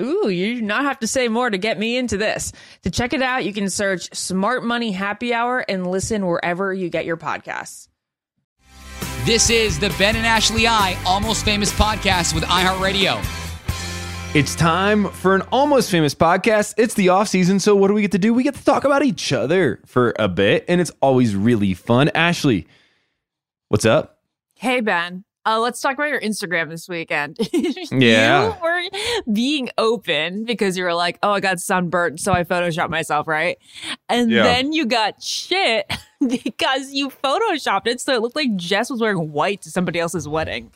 Ooh, you do not have to say more to get me into this. To check it out, you can search Smart Money Happy Hour and listen wherever you get your podcasts. This is the Ben and Ashley I Almost Famous podcast with iHeartRadio. It's time for an almost famous podcast. It's the off season, so what do we get to do? We get to talk about each other for a bit, and it's always really fun. Ashley, what's up? Hey, Ben. Uh, let's talk about your Instagram this weekend. Yeah. you were being open because you were like, "Oh, I got sunburnt, so I photoshopped myself, right?" And Yeah. then you got shit because you photoshopped it so it looked like Jess was wearing white to somebody else's wedding.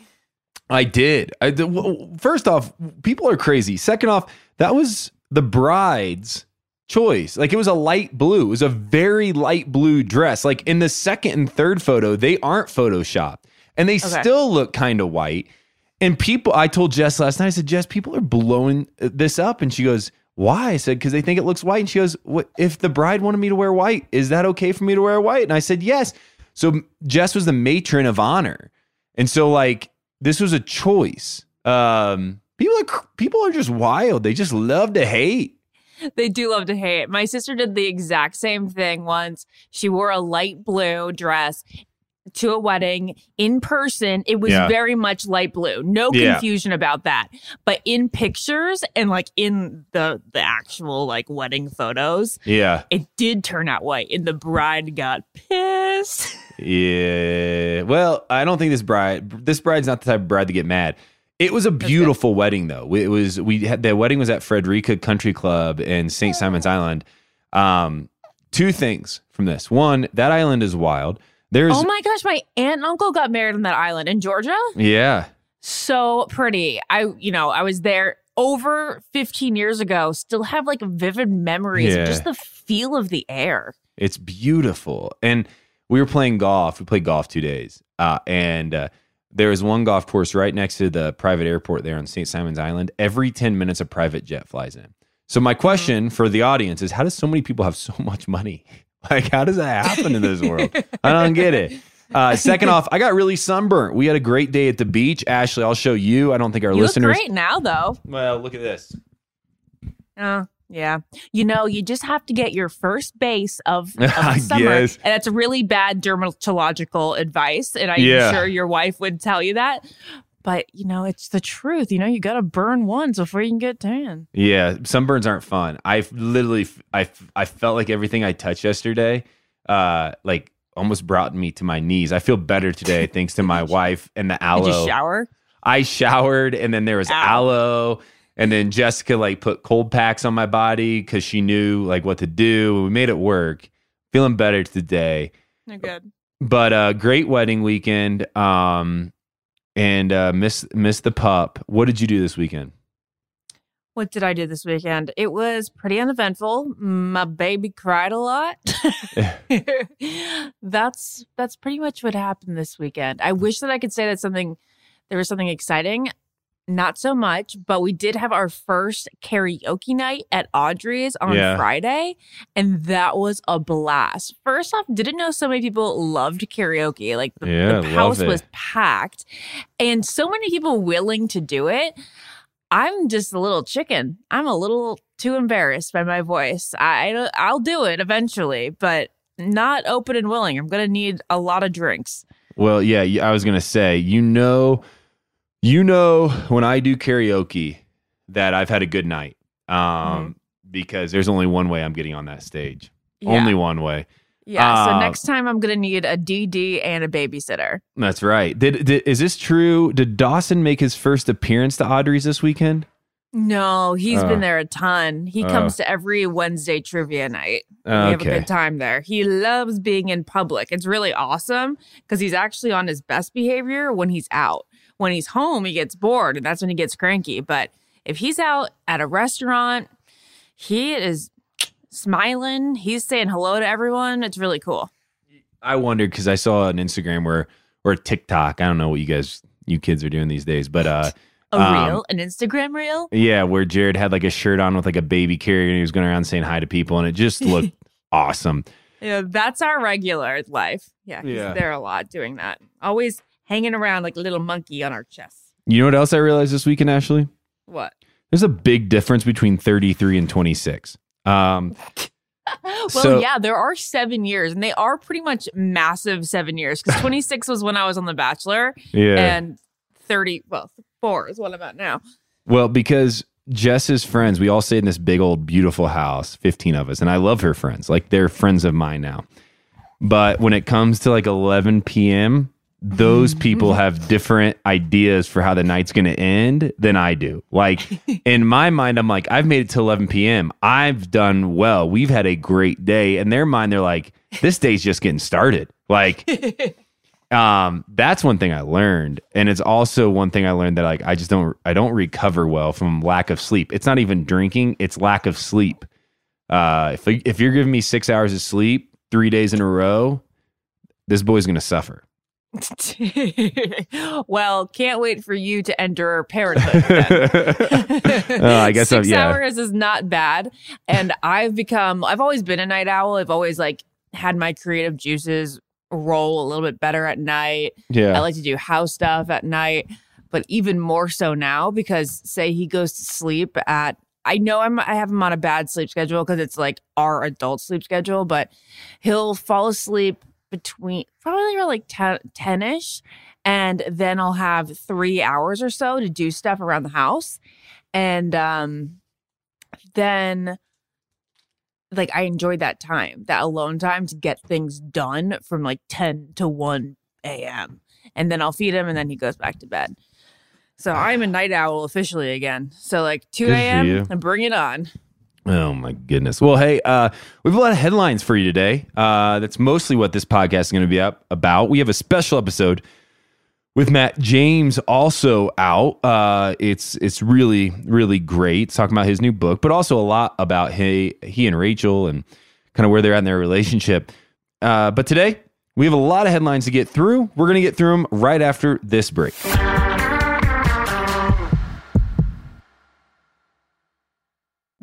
I did. I well, First off, people are crazy. Second off, that was the bride's choice. Like it was a light blue. It was a very light blue dress. Like in the second and third photo, they aren't photoshopped. And they still look kind of white. And people, I told Jess last night, I said, Jess, people are blowing this up. And she goes, Why? I said, Because they think it looks white. And she goes, What if the bride wanted me to wear white? Is that okay for me to wear white? And I said, Yes. So Jess was the matron of honor. And so, like, this was a choice. Um, people are people are just wild. They just love to hate. They do love to hate. My sister did the exact same thing once. She wore a light blue dress to a wedding in person. It was Yeah. very much light blue. No Yeah. confusion about that. But in pictures and like in the the actual like wedding photos, Yeah, it did turn out white and the bride got pissed. yeah. Well, I don't think this bride. This bride's not the type of bride to get mad. It was a beautiful wedding, though. It was we had the wedding was at Frederica Country Club in St. Simon's Island. Um, two things from this. One, that island is wild. There's oh my gosh, my aunt and uncle got married on that island in Georgia. yeah. so pretty. I, you know, I was there over 15 years ago, still have like vivid memories Yeah. of just the feel of the air. It's beautiful. And we were playing golf. We played golf two days. Uh, and uh, there was one golf course right next to the private airport there on St. Simon's Island. Every 10 minutes, a private jet flies in. So, my question for the audience is how does so many people have so much money? Like, how does that happen in this world? I don't get it. Uh, second off, I got really sunburnt. We had a great day at the beach. Ashley, I'll show you. I don't think our You listeners. look great now, though. Well, look at this. Oh, yeah. You know, you just have to get your first base of, of summer. guess. And that's really bad dermatological advice. And I'm Yeah. sure your wife would tell you that. But, you know, it's the truth. You know, you got to burn once before you can get tan. Yeah, sunburns aren't fun. I literally, I, I felt like everything I touched yesterday, uh, like almost brought me to my knees. I feel better today thanks to my wife and the Did aloe. you shower? I showered, and then there was Ow. aloe, and then Jessica like put cold packs on my body because she knew like what to do. We made it work. Feeling better today, You're good. but uh, great wedding weekend. Um, and uh, miss miss the pup. What did you do this weekend? What did I do this weekend? It was pretty uneventful. My baby cried a lot. that's that's pretty much what happened this weekend. I wish that I could say that something there was something exciting. Not so much, but we did have our first karaoke night at Audrey's on Yeah. Friday, and that was a blast. First off, didn't know so many people loved karaoke. Like the, Yeah, the house was packed, and so many people willing to do it. I'm just a little chicken. I'm a little too embarrassed by my voice. I I- I'll do it eventually, but not open and willing. I'm gonna need a lot of drinks. Well, yeah, I was gonna say, you know, you know, when I do karaoke, that I've had a good night, um, because there's only one way I'm getting on that stage, Yeah. only one way. yeah. so uh, next time I'm gonna need a DD and a babysitter. That's right. Did, did is this true? Did Dawson make his first appearance to Audrey's this weekend? No, he's Uh, been there a ton. He uh. comes to every Wednesday trivia night. We have a good time there. He loves being in public. It's really awesome because he's actually on his best behavior when he's out. When he's home, he gets bored and that's when he gets cranky. But if he's out at a restaurant, he is smiling. He's saying hello to everyone. It's really cool. I wondered because I saw an Instagram where or TikTok. I don't know what you guys, you kids, are doing these days, but uh, A Um, reel, an Instagram reel. Yeah, where Jared had like a shirt on with like a baby carrier and he was going around saying hi to people and it just looked awesome. Yeah, that's our regular life. Yeah, Yeah. there a lot doing that. Always hanging around like a little monkey on our chest. You know what else I realized this weekend, Ashley? What? There's a big difference between 33 and 26. Um, well, So- yeah, there are seven years, and they are pretty much massive seven years. Because 26 was when I was on The Bachelor, yeah. and 30, well, four is what I'm at now. well, because Jess's friends, we all stayed in this big old beautiful house, 15 of us, and I love her friends. Like they're friends of mine now. But when it comes to like 11 p.m., those people have different ideas for how the night's going to end than I do. Like in my mind, I'm like, I've made it to 11 p.m. I've done well. We've had a great day. In their mind, they're like, this day's just getting started. Like, um, that's one thing I learned, and it's also one thing I learned that like I just don't I don't recover well from lack of sleep. It's not even drinking; it's lack of sleep. Uh, if if you're giving me six hours of sleep three days in a row, this boy's gonna suffer. well, can't wait for you to enter parenthood. Oh, I guess I'm- 6 yeah. hours is not bad, and I've become. I've always been a night owl. I've always like had my creative juices roll a little bit better at night. Yeah, I like to do house stuff at night, but even more so now because say he goes to sleep at I know I'm I have him on a bad sleep schedule because it's like our adult sleep schedule, but he'll fall asleep between probably around like 10 ish and then I'll have 3 hours or so to do stuff around the house and um then like I enjoyed that time, that alone time to get things done from like 10 to 1 a.m. And then I'll feed him and then he goes back to bed. So I'm a night owl officially again. So like 2 Good for a.m. and bring it on. Oh my goodness. Well, hey, uh, we have a lot of headlines for you today. Uh, that's mostly what this podcast is going to be up about. We have a special episode with Matt James also out. Uh, it's it's really really great. Talking about his new book, but also a lot about he he and Rachel and kind of where they're at in their relationship. Uh, but today we have a lot of headlines to get through. We're going to get through them right after this break.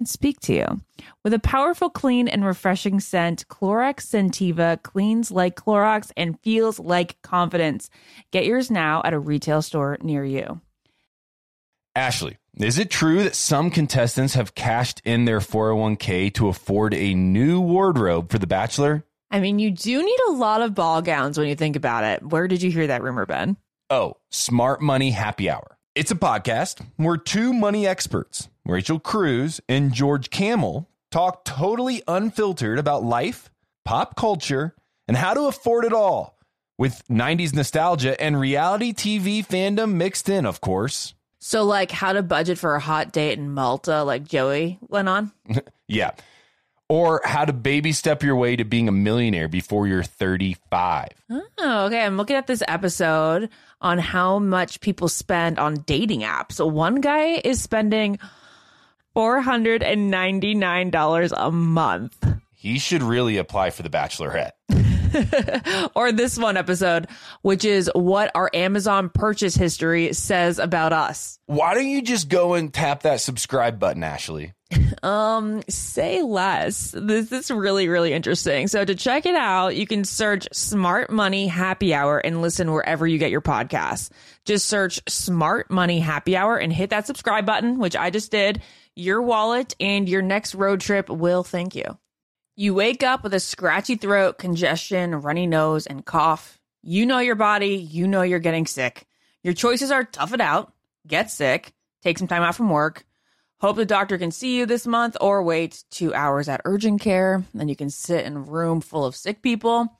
can speak to you. With a powerful, clean, and refreshing scent, Clorox Scentiva cleans like Clorox and feels like confidence. Get yours now at a retail store near you. Ashley, is it true that some contestants have cashed in their 401k to afford a new wardrobe for The Bachelor? I mean, you do need a lot of ball gowns when you think about it. Where did you hear that rumor, Ben? Oh, Smart Money Happy Hour. It's a podcast where two money experts, Rachel Cruz and George Kamel, talk totally unfiltered about life, pop culture, and how to afford it all with 90s nostalgia and reality TV fandom mixed in, of course. So, like, how to budget for a hot date in Malta, like Joey went on? Yeah. Or how to baby step your way to being a millionaire before you're 35. Oh, okay. I'm looking at this episode on how much people spend on dating apps. One guy is spending $499 a month. He should really apply for the Bachelorette. or this one episode, which is what our Amazon purchase history says about us. Why don't you just go and tap that subscribe button, Ashley? Um, say less. This is really, really interesting. So to check it out, you can search Smart Money Happy Hour and listen wherever you get your podcasts. Just search Smart Money Happy Hour and hit that subscribe button, which I just did. Your wallet and your next road trip will thank you. You wake up with a scratchy throat, congestion, runny nose, and cough. You know your body, you know you're getting sick. Your choices are tough it out, get sick, take some time out from work, hope the doctor can see you this month, or wait two hours at urgent care. Then you can sit in a room full of sick people.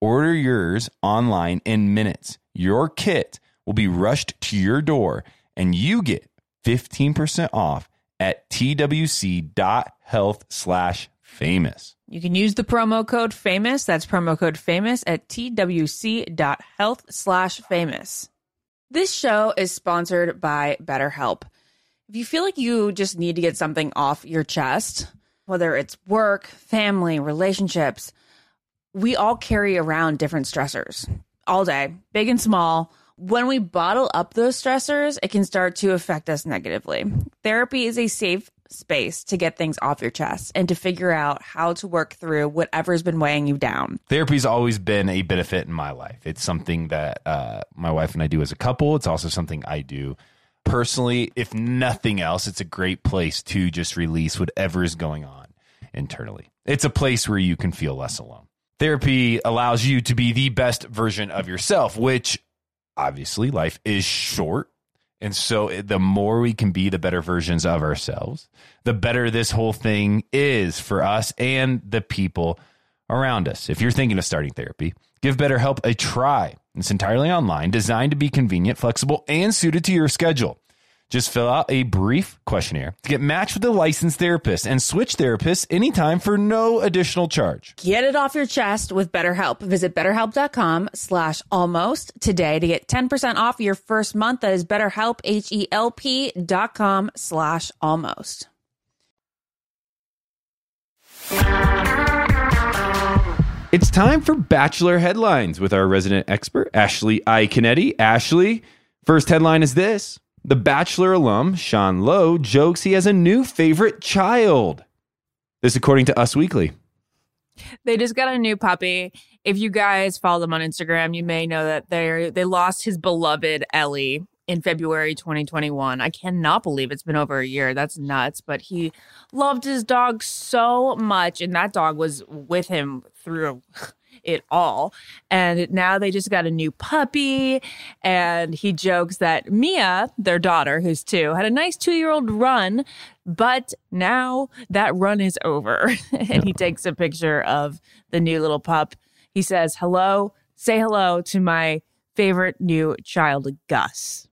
Order yours online in minutes. Your kit will be rushed to your door and you get 15% off at twc.health slash famous. You can use the promo code famous. That's promo code famous at twc.health slash famous. This show is sponsored by BetterHelp. If you feel like you just need to get something off your chest, whether it's work, family, relationships, we all carry around different stressors all day, big and small. When we bottle up those stressors, it can start to affect us negatively. Therapy is a safe space to get things off your chest and to figure out how to work through whatever's been weighing you down. Therapy's always been a benefit in my life. It's something that uh, my wife and I do as a couple. It's also something I do personally. If nothing else, it's a great place to just release whatever is going on internally. It's a place where you can feel less alone. Therapy allows you to be the best version of yourself, which obviously life is short. And so the more we can be the better versions of ourselves, the better this whole thing is for us and the people around us. If you're thinking of starting therapy, give BetterHelp a try. It's entirely online, designed to be convenient, flexible, and suited to your schedule. Just fill out a brief questionnaire to get matched with a licensed therapist and switch therapists anytime for no additional charge. Get it off your chest with BetterHelp. Visit betterhelp.com slash almost today to get 10% off your first month. That is betterhelp, H-E-L-P dot com slash almost. It's time for Bachelor Headlines with our resident expert, Ashley Iaconetti. Ashley, first headline is this. The Bachelor alum, Sean Lowe, jokes he has a new favorite child. This according to Us Weekly. They just got a new puppy. If you guys follow them on Instagram, you may know that they they lost his beloved Ellie in February 2021. I cannot believe it's been over a year. That's nuts. But he loved his dog so much, and that dog was with him through it all. And now they just got a new puppy. And he jokes that Mia, their daughter, who's two, had a nice two year old run, but now that run is over. and he takes a picture of the new little pup. He says, Hello, say hello to my favorite new child, Gus.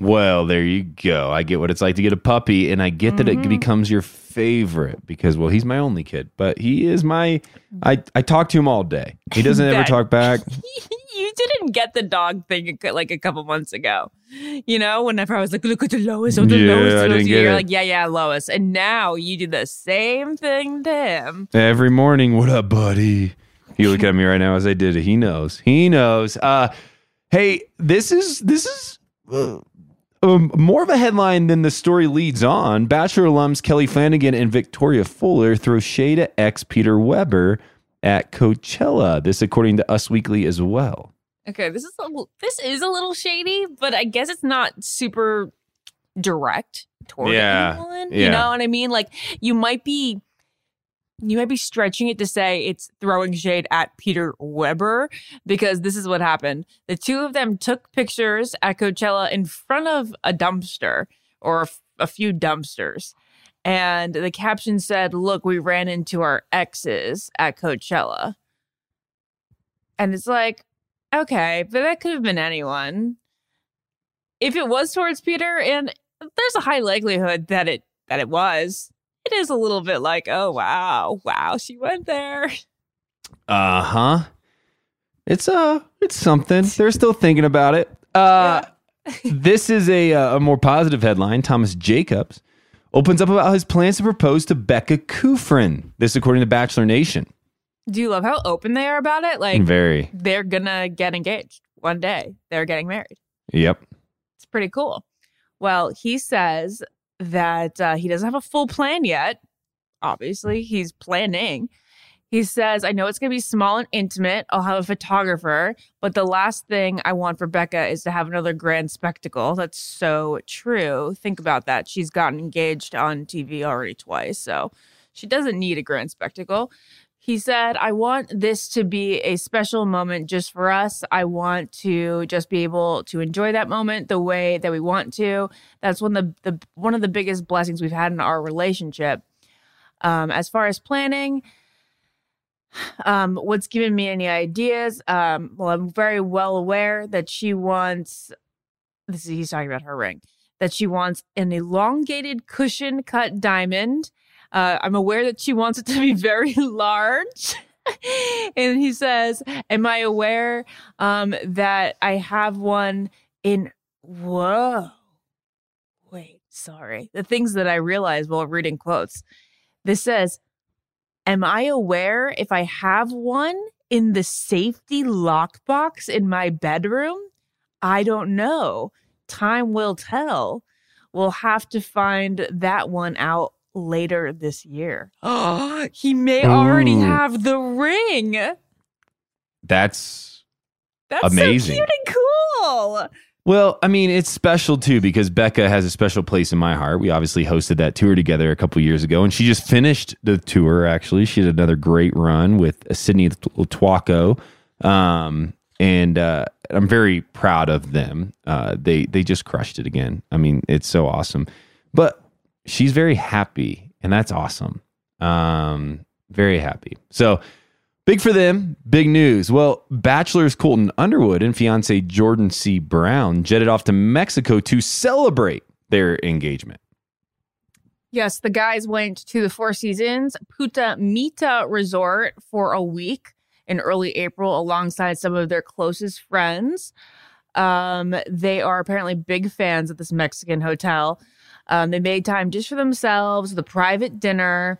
Well, there you go. I get what it's like to get a puppy, and I get that it mm-hmm. becomes your favorite because, well, he's my only kid, but he is my. I I talk to him all day. He doesn't ever talk back. you didn't get the dog thing like a couple months ago. You know, whenever I was like, look at the Lois, oh, the Yeah, Lois, I Lois," didn't get you're like, yeah, yeah, Lois. And now you do the same thing to him. Every morning, what up, buddy? You look at me right now as I did it. He knows. He knows. Uh, hey, this is this is uh, um, more of a headline than the story leads on. Bachelor alums Kelley Flanagan and Victoria Fuller throw shade at ex Peter Weber at Coachella. This, according to Us Weekly, as well. Okay, this is a, little- this is a little shady, but I guess it's not super direct toward Yeah, anyone. yeah. You know what I mean? Like you might be you might be stretching it to say it's throwing shade at Peter Weber because this is what happened. The two of them took pictures at Coachella in front of a dumpster or a, f- a few dumpsters. And the caption said, Look, we ran into our exes at Coachella. And it's like, okay, but that could have been anyone. If it was towards Peter, and there's a high likelihood that it that it was, it is a little bit like, oh wow, wow, she went there. Uh huh. It's uh, it's something. They're still thinking about it. Uh, this is a uh, a more positive headline. Thomas Jacobs opens up about his plans to propose to Becca Kufrin. This, according to Bachelor Nation. Do you love how open they are about it? Like Very. they're gonna get engaged one day. They're getting married. Yep. It's pretty cool. Well, he says that uh, he doesn't have a full plan yet. Obviously, he's planning. He says, I know it's going to be small and intimate. I'll have a photographer, but the last thing I want for Becca is to have another grand spectacle. That's so true. Think about that. She's gotten engaged on TV already twice, so she doesn't need a grand spectacle. He said, I want this to be a special moment just for us. I want to just be able to enjoy that moment the way that we want to. That's one of the, the one of the biggest blessings we've had in our relationship. Um, as far as planning, um, what's given me any ideas? Um, well, I'm very well aware that she wants this is he's talking about her ring, that she wants an elongated cushion cut diamond. Uh, I'm aware that she wants it to be very large. and he says, Am I aware um, that I have one in whoa? Wait, sorry. The things that I realized while reading quotes. This says, Am I aware if I have one in the safety lockbox in my bedroom? I don't know. Time will tell. We'll have to find that one out later this year. Oh, he may already have the ring. That's That's Amazing. so cute and cool. well, I mean, it's special too because Becca has a special place in my heart. We obviously hosted that tour together a couple years ago, and she just finished the tour. Actually, she had another great run with Sydney Lotuaco, um, and uh, I'm very proud of them. Uh, they they just crushed it again. I mean, it's so awesome. But she's very happy, and that's awesome. Um, very happy. So big for them. Big news. Well, bachelors Colton Underwood and fiance Jordan C. Brown jetted off to Mexico to celebrate their engagement. Yes, the guys went to the Four Seasons Punta Mita Resort for a week in early April alongside some of their closest friends. Um, they are apparently big fans of this Mexican hotel. Um, they made time just for themselves, the private dinner.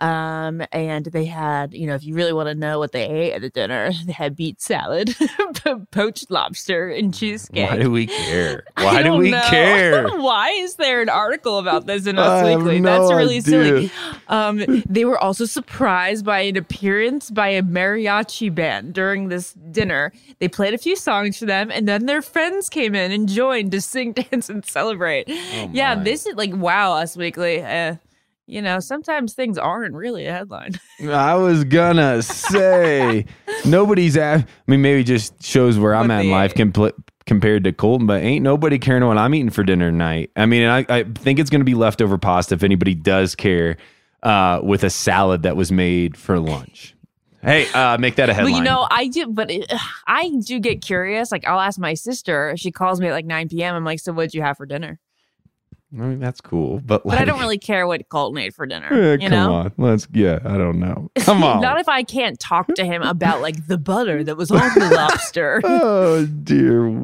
Um, and they had, you know, if you really want to know what they ate at the dinner, they had beet salad, poached lobster, and cheesecake. Why do we care? Why do we know. care? Why is there an article about this in Us Weekly? no That's really silly. Um, they were also surprised by an appearance by a mariachi band during this dinner. They played a few songs for them, and then their friends came in and joined to sing, dance, and celebrate. yeah, Oh my. this is like wow, Us Weekly. Uh, you know, sometimes things aren't really a headline. I was gonna say nobody's. At, I mean, maybe just shows where I'm at in life compl- compared to Colton, but ain't nobody caring what I'm eating for dinner tonight. I mean, I, I think it's gonna be leftover pasta if anybody does care. Uh, with a salad that was made for lunch. Hey, uh, make that a headline. Well, you know, I do, but it, I do get curious. Like, I'll ask my sister. She calls me at like 9 p.m. I'm like, so what'd you have for dinner? I mean, that's cool, but But I don't really care what Colton ate for dinner. eh, you come know? on, let's. Yeah, I don't know. Come on. Not if I can't talk to him about like the butter that was on the lobster. oh dear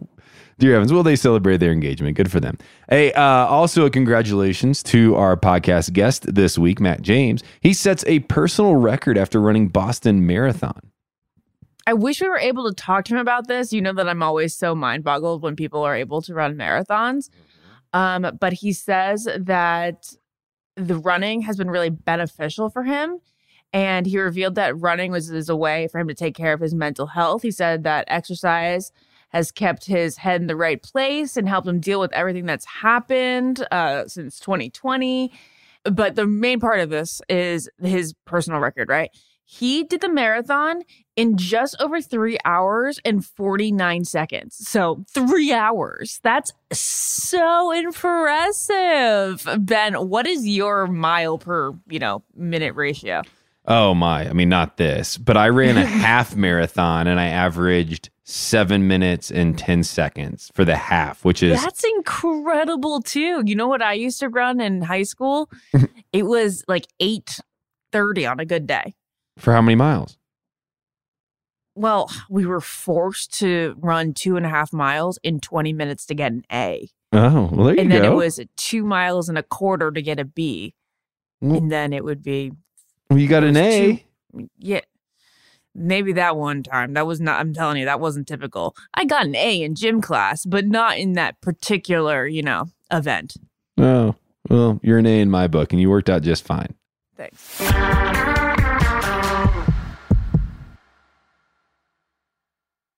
dear heavens well they celebrate their engagement good for them hey uh, also a congratulations to our podcast guest this week matt james he sets a personal record after running boston marathon I wish we were able to talk to him about this. You know that I'm always so mind boggled when people are able to run marathons. Um, but he says that the running has been really beneficial for him. And he revealed that running was a way for him to take care of his mental health. He said that exercise has kept his head in the right place and helped him deal with everything that's happened uh, since 2020. But the main part of this is his personal record, right? He did the marathon in just over three hours and 49 seconds. So, three hours. That's so impressive. Ben, what is your mile per, you know, minute ratio? oh my i mean not this but i ran a half marathon and i averaged seven minutes and 10 seconds for the half which is That's incredible too. You know what I used to run in high school? it was like 8:30 on a good day. For how many miles Well, we were forced to run two and a half miles in 20 minutes to get an A. oh well there you and then it was two miles and a quarter to get a B. Well- and then it would be well, you got an a two- yeah. maybe that one time. That was not, I'm telling you, that wasn't typical. I got an A in gym class, but not in that particular, you know, event. Oh, well, you're an A in my book and you worked out just fine. Thanks.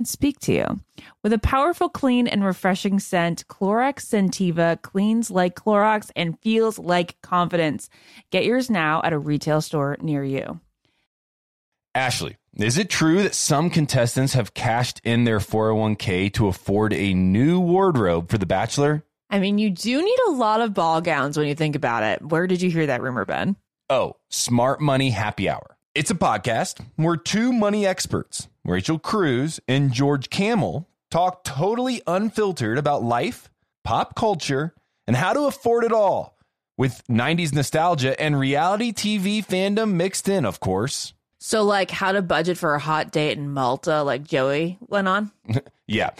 can speak to you. With a powerful, clean, and refreshing scent, Clorox Scentiva cleans like Clorox and feels like confidence. Get yours now at a retail store near you. Ashley, is it true that some contestants have cashed in their 401k to afford a new wardrobe for The Bachelor? I mean, you do need a lot of ball gowns when you think about it. Where did you hear that rumor, Ben? Oh, Smart Money Happy Hour. It's a podcast where two money experts, Rachel Cruz and George Kamel, talk totally unfiltered about life, pop culture, and how to afford it all with 90s nostalgia and reality TV fandom mixed in, of course. So, like, how to budget for a hot date in Malta, like Joey went on? Yeah.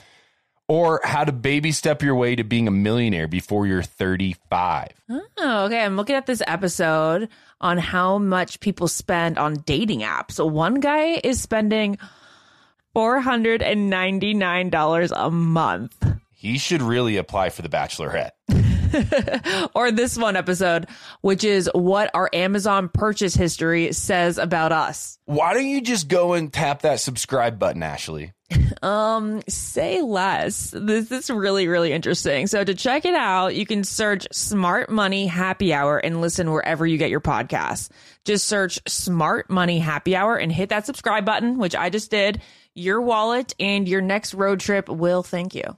Or how to baby step your way to being a millionaire before you're 35. Oh, okay. I'm looking at this episode on how much people spend on dating apps. So one guy is spending $499 a month. He should really apply for the Bachelorette. or this one episode, which is what our Amazon purchase history says about us. Why don't you just go and tap that subscribe button, Ashley? Um, say less. This is really, really interesting. So to check it out, you can search Smart Money Happy Hour and listen wherever you get your podcasts. Just search Smart Money Happy Hour and hit that subscribe button, which I just did. Your wallet and your next road trip will thank you.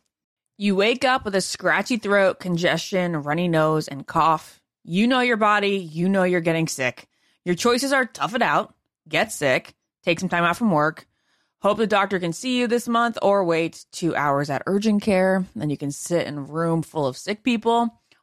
You wake up with a scratchy throat, congestion, runny nose, and cough. You know your body, you know you're getting sick. Your choices are tough it out, get sick, take some time out from work, hope the doctor can see you this month, or wait two hours at urgent care. Then you can sit in a room full of sick people.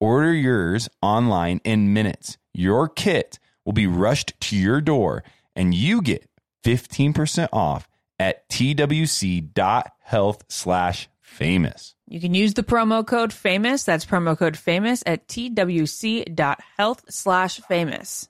Order yours online in minutes. Your kit will be rushed to your door and you get 15% off at twc.health slash famous. You can use the promo code famous. That's promo code famous at twc.health slash famous.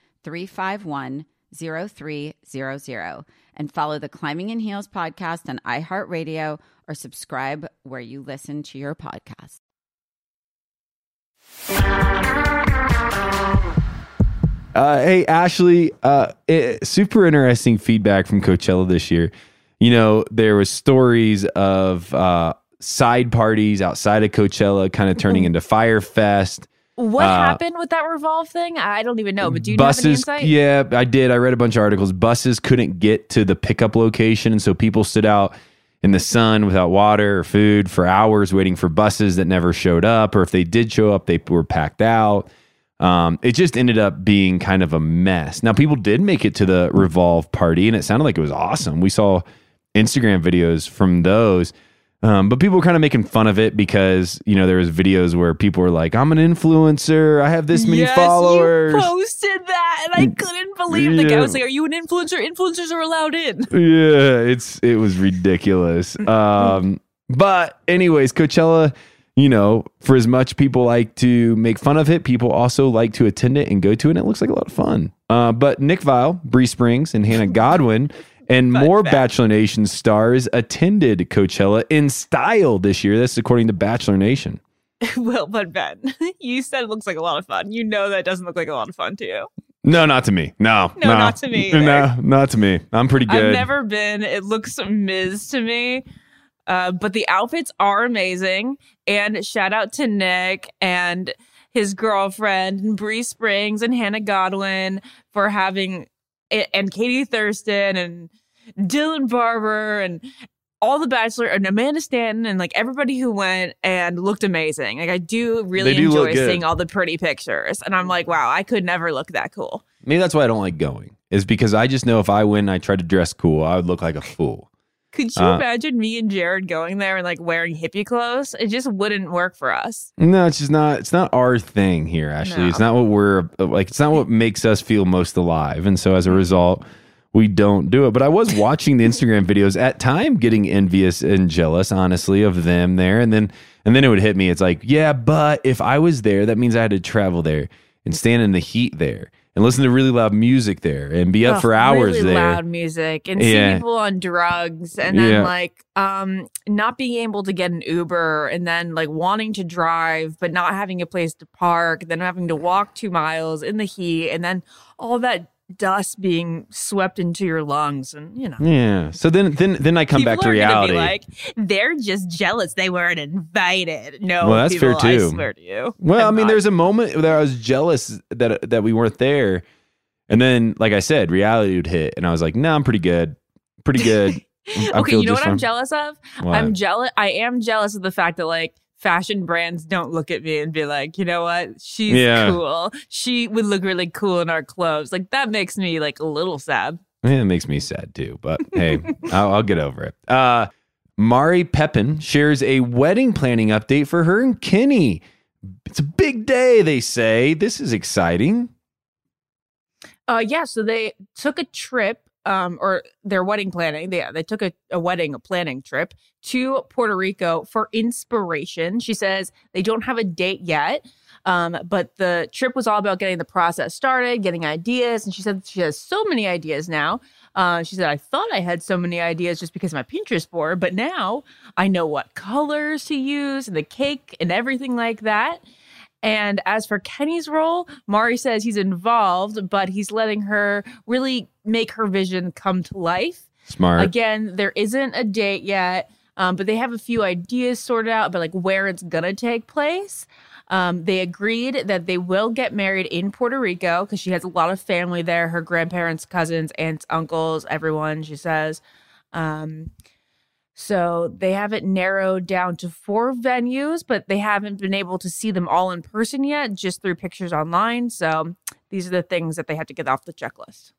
351 0300 and follow the Climbing in Heels podcast on iHeartRadio or subscribe where you listen to your podcast. Uh, hey, Ashley, uh, it, super interesting feedback from Coachella this year. You know, there was stories of uh, side parties outside of Coachella kind of turning into Fire Fest. What Uh, happened with that Revolve thing? I don't even know. But do you have any insight? yeah, I did. I read a bunch of articles. Buses couldn't get to the pickup location, and so people stood out in the sun without water or food for hours waiting for buses that never showed up, or if they did show up, they were packed out. Um, it just ended up being kind of a mess. Now, people did make it to the Revolve party, and it sounded like it was awesome. We saw Instagram videos from those. Um, but people were kind of making fun of it because you know there was videos where people were like, "I'm an influencer. I have this many yes, followers." You posted that, and I couldn't believe the guy was like, "Are you an influencer? Influencers are allowed in." yeah, it's it was ridiculous. Um, but anyways, Coachella, you know, for as much people like to make fun of it, people also like to attend it and go to it. And it looks like a lot of fun. Uh, but Nick Viall, Bree Springs, and Hannah Godwin. And more Bachelor Nation stars attended Coachella in style this year. That's according to Bachelor Nation. well, but Ben, you said it looks like a lot of fun. You know that doesn't look like a lot of fun to you. No, not to me. No, No, not to me either. No, not to me. I'm pretty good. I've never been. It looks Ms. to me. Uh, but the outfits are amazing. And shout out to Nick and his girlfriend, and Bree Springs and Hannah Godwin for having, and Katie Thurston and Dylan Barbour and all the Bachelor and Amanda Stanton and like everybody who went and looked amazing. Like I do really do enjoy seeing all the pretty pictures. And I'm like, wow, I could never look that cool. Maybe that's why I don't like going. Is because I just know if I win, and I try to dress cool, I would look like a fool. Could you Uh, imagine me and Jared going there and like wearing hippie clothes? It just wouldn't work for us. No, it's just not. It's not our thing here. Actually, No. it's not what we're like. It's not what makes us feel most alive. And so as a result, we don't do it. But I was watching the Instagram videos at time, getting envious and jealous, honestly, of them there. And then and then it would hit me. It's like, yeah, but if I was there, that means I had to travel there and stand in the heat there and listen to really loud music there and be up Ugh, for hours really there. loud music and see people on drugs and then Yeah. like um not being able to get an Uber and then like wanting to drive but not having a place to park, then having to walk two miles in the heat and then all that dust being swept into your lungs and you know. Yeah. So then then then I come People back to reality. Be like they're just jealous they weren't invited. No, Well, that's fair, people, I too. swear to you. Well, I I'm mean, not. there's a moment where I was jealous that that we weren't there, and then, like I said, reality would hit, and I was like, "No, I'm pretty good, pretty good." Okay, you know what I'm jealous of? What? I'm jealous. I am jealous of the fact that like fashion brands don't look at me and be like, you know what, she's Yeah. cool. She would look really cool in our clothes. Like that makes me like a little sad. Yeah, it makes me sad too, but hey, I'll, I'll get over it. Uh, Mari Pepin shares a wedding planning update for her and Kenny. It's a big day, they say. This is exciting. Uh, yeah. So they took a trip, um, or their wedding planning. They they took a, a wedding planning trip to Puerto Rico for inspiration. She says they don't have a date yet. Um, but the trip was all about getting the process started, getting ideas. And she said she has so many ideas now. Uh, she said, I thought I had so many ideas just because my Pinterest board, but now I know what colors to use and the cake and everything like that. And as for Kenny's role, Mari says he's involved, but he's letting her really make her vision come to life. Smart. Again, there isn't a date yet, um, but they have a few ideas sorted out about like where it's gonna take place. Um, they agreed that they will get married in Puerto Rico because she has a lot of family there her grandparents, cousins, aunts, uncles, everyone, she says. Um, so they have it narrowed down to four venues, but they haven't been able to see them all in person yet, just through pictures online. So these are the things that they had to get off the checklist.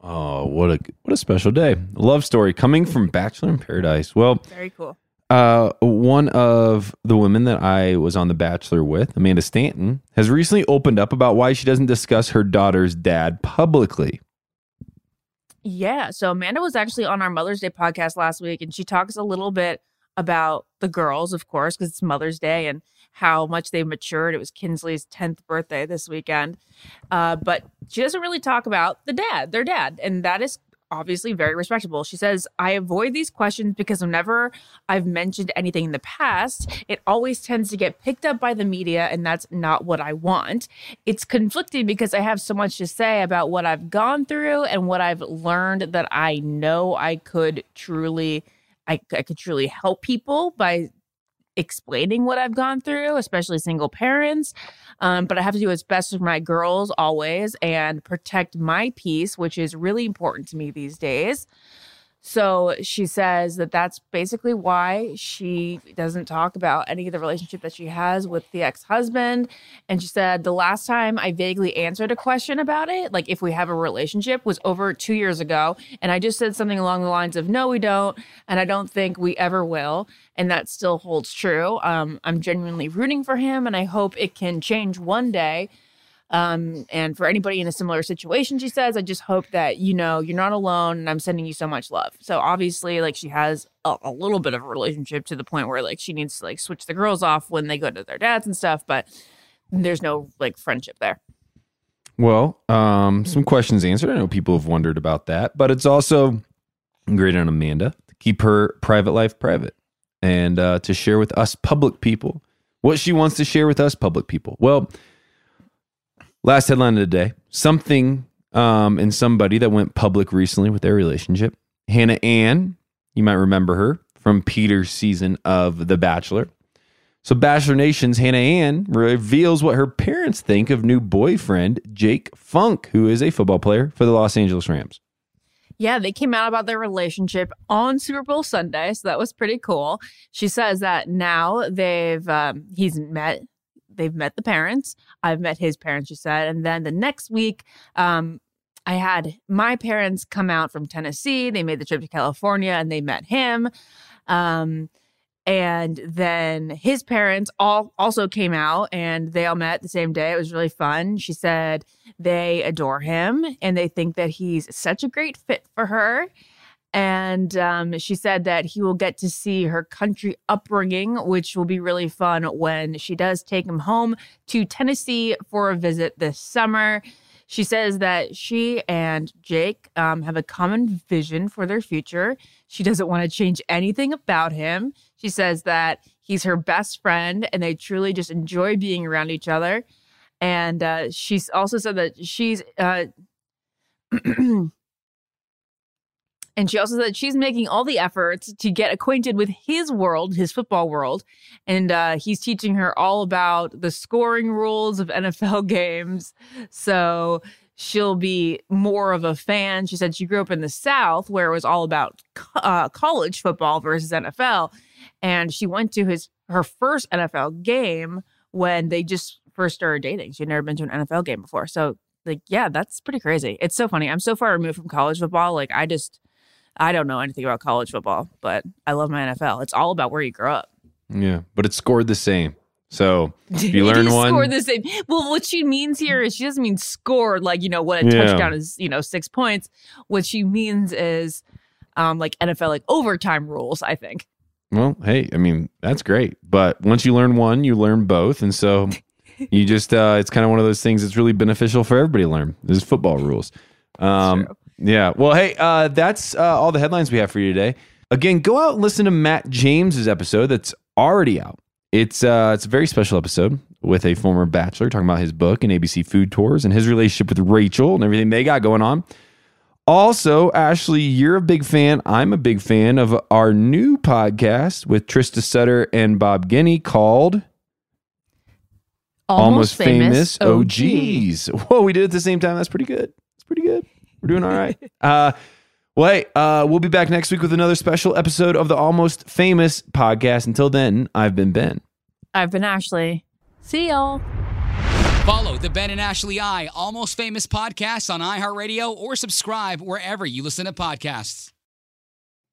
Oh, what a what a special day! Love story coming from Bachelor in Paradise. Well, Very cool. uh, one of the women that I was on The Bachelor with, Amanda Stanton, has recently opened up about why she doesn't discuss her daughter's dad publicly. Yeah. So Amanda was actually on our Mother's Day podcast last week, and she talks a little bit about the girls, of course, because it's Mother's Day and how much they've matured. It was Kinsley's 10th birthday this weekend. Uh, but she doesn't really talk about the dad, their dad. And that is obviously very respectable. She says, I avoid these questions because whenever I've mentioned anything in the past, it always tends to get picked up by the media, and that's not what I want. It's conflicting because I have so much to say about what I've gone through and what I've learned that I know I could truly. I, I could truly help people by explaining what I've gone through, especially single parents. Um, but I have to do what's best for my girls always and protect my peace, which is really important to me these days. So she says that that's basically why she doesn't talk about any of the relationship that she has with the ex husband. And she said the last time I vaguely answered a question about it, like if we have a relationship, was over two years ago. And I just said something along the lines of, no, we don't. And I don't think we ever will. And that still holds true. Um, I'm genuinely rooting for him and I hope it can change one day. Um, and for anybody in a similar situation, she says, I just hope that you know you're not alone and I'm sending you so much love. So obviously, like she has a, a little bit of a relationship to the point where like she needs to like switch the girls off when they go to their dads and stuff, but there's no like friendship there. Well, um, some questions answered. I know people have wondered about that, but it's also great on Amanda to keep her private life private and uh, to share with us public people what she wants to share with us public people. Well, last headline of the day something um, and somebody that went public recently with their relationship. Hannah Ann, you might remember her from Peter's season of The Bachelor. So, Bachelor Nation's Hannah Ann reveals what her parents think of new boyfriend Jake Funk, who is a football player for the Los Angeles Rams. Yeah, they came out about their relationship on Super Bowl Sunday, so that was pretty cool. She says that now they've um, he's met they've met the parents. I've met his parents, she said, and then the next week, um, I had my parents come out from Tennessee. They made the trip to California and they met him. Um, and then his parents all also came out and they all met the same day. It was really fun. She said they adore him and they think that he's such a great fit for her. And um, she said that he will get to see her country upbringing, which will be really fun when she does take him home to Tennessee for a visit this summer. She says that she and Jake um, have a common vision for their future. She doesn't want to change anything about him. She says that he's her best friend and they truly just enjoy being around each other. And uh, she's also said that she's. Uh, And she also said she's making all the efforts to get acquainted with his world, his football world. And uh, he's teaching her all about the scoring rules of NFL games. So she'll be more of a fan. She said she grew up in the South where it was all about uh, college football versus NFL. And she went to his her first NFL game when they just first started dating. She'd never been to an NFL game before. So, like, yeah, that's pretty crazy. It's so funny. I'm so far removed from college football. Like, I just I don't know anything about college football, but I love my NFL. It's all about where you grow up. Yeah, but it's scored the same. So if you It learn one, Scored the same. Well, what she means here is she doesn't mean scored like you know what a Yeah. touchdown is. You know, six points. What she means is um like NFL like overtime rules. I think. well, hey, I mean that's great. But once you learn one, you learn both, and so you just uh, it's kind of one of those things that's really beneficial for everybody to learn. This is football rules. Um. Yeah. Well, hey, uh, that's uh, all the headlines we have for you today. Again, go out and listen to Matt James's episode that's already out. It's uh, it's a very special episode with a former bachelor talking about his book and ABC food tours and his relationship with Rachel and everything they got going on. Also, Ashley, you're a big fan. I'm a big fan of our new podcast with Trista Sutter and Bob Guiney called Almost, Famous, OGs. Whoa, we did it at the same time. That's pretty good. It's pretty good. We're doing all right. uh, well, hey, uh, we'll be back next week with another special episode of the Almost Famous podcast. Until then, I've been Ben. I've been Ashley. See y'all. Follow the Ben and Ashley I Almost Famous podcast on iHeartRadio or subscribe wherever you listen to podcasts.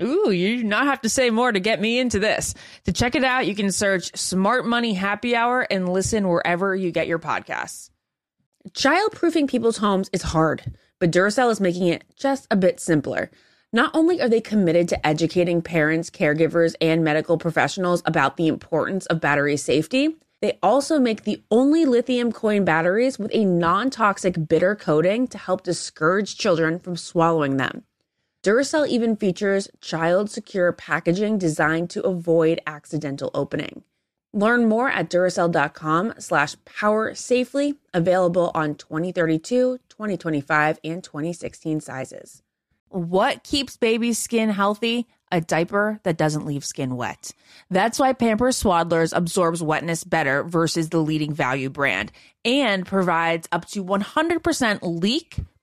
Ooh, you do not have to say more to get me into this. To check it out, you can search Smart Money Happy Hour and listen wherever you get your podcasts. Childproofing people's homes is hard, but Duracell is making it just a bit simpler. Not only are they committed to educating parents, caregivers, and medical professionals about the importance of battery safety, they also make the only lithium coin batteries with a non toxic bitter coating to help discourage children from swallowing them. Duracell even features child secure packaging designed to avoid accidental opening. Learn more at Duracell.com slash power safely, available on 2032, 2025, and 2016 sizes. What keeps baby's skin healthy? A diaper that doesn't leave skin wet. That's why Pampers Swaddlers absorbs wetness better versus the leading value brand and provides up to 100% leak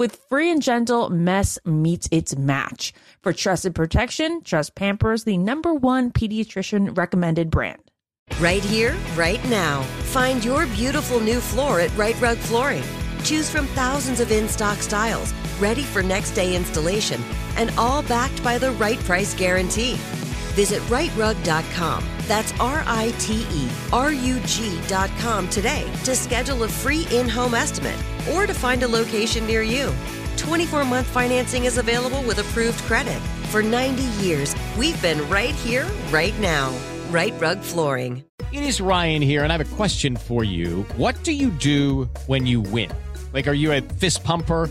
With Free and Gentle, mess meets its match. For trusted protection, trust Pampers, the number one pediatrician recommended brand. Right here, right now. Find your beautiful new floor at Rite Rug Flooring. Choose from thousands of in stock styles, ready for next day installation, and all backed by the right price guarantee. Visit riterug.com. That's R I T E R U G.com today to schedule a free in home estimate or to find a location near you. 24 month financing is available with approved credit. For 90 years, we've been right here, right now. Rite Rug Flooring. It is Ryan here, and I have a question for you. What do you do when you win? Like, are you a fist pumper?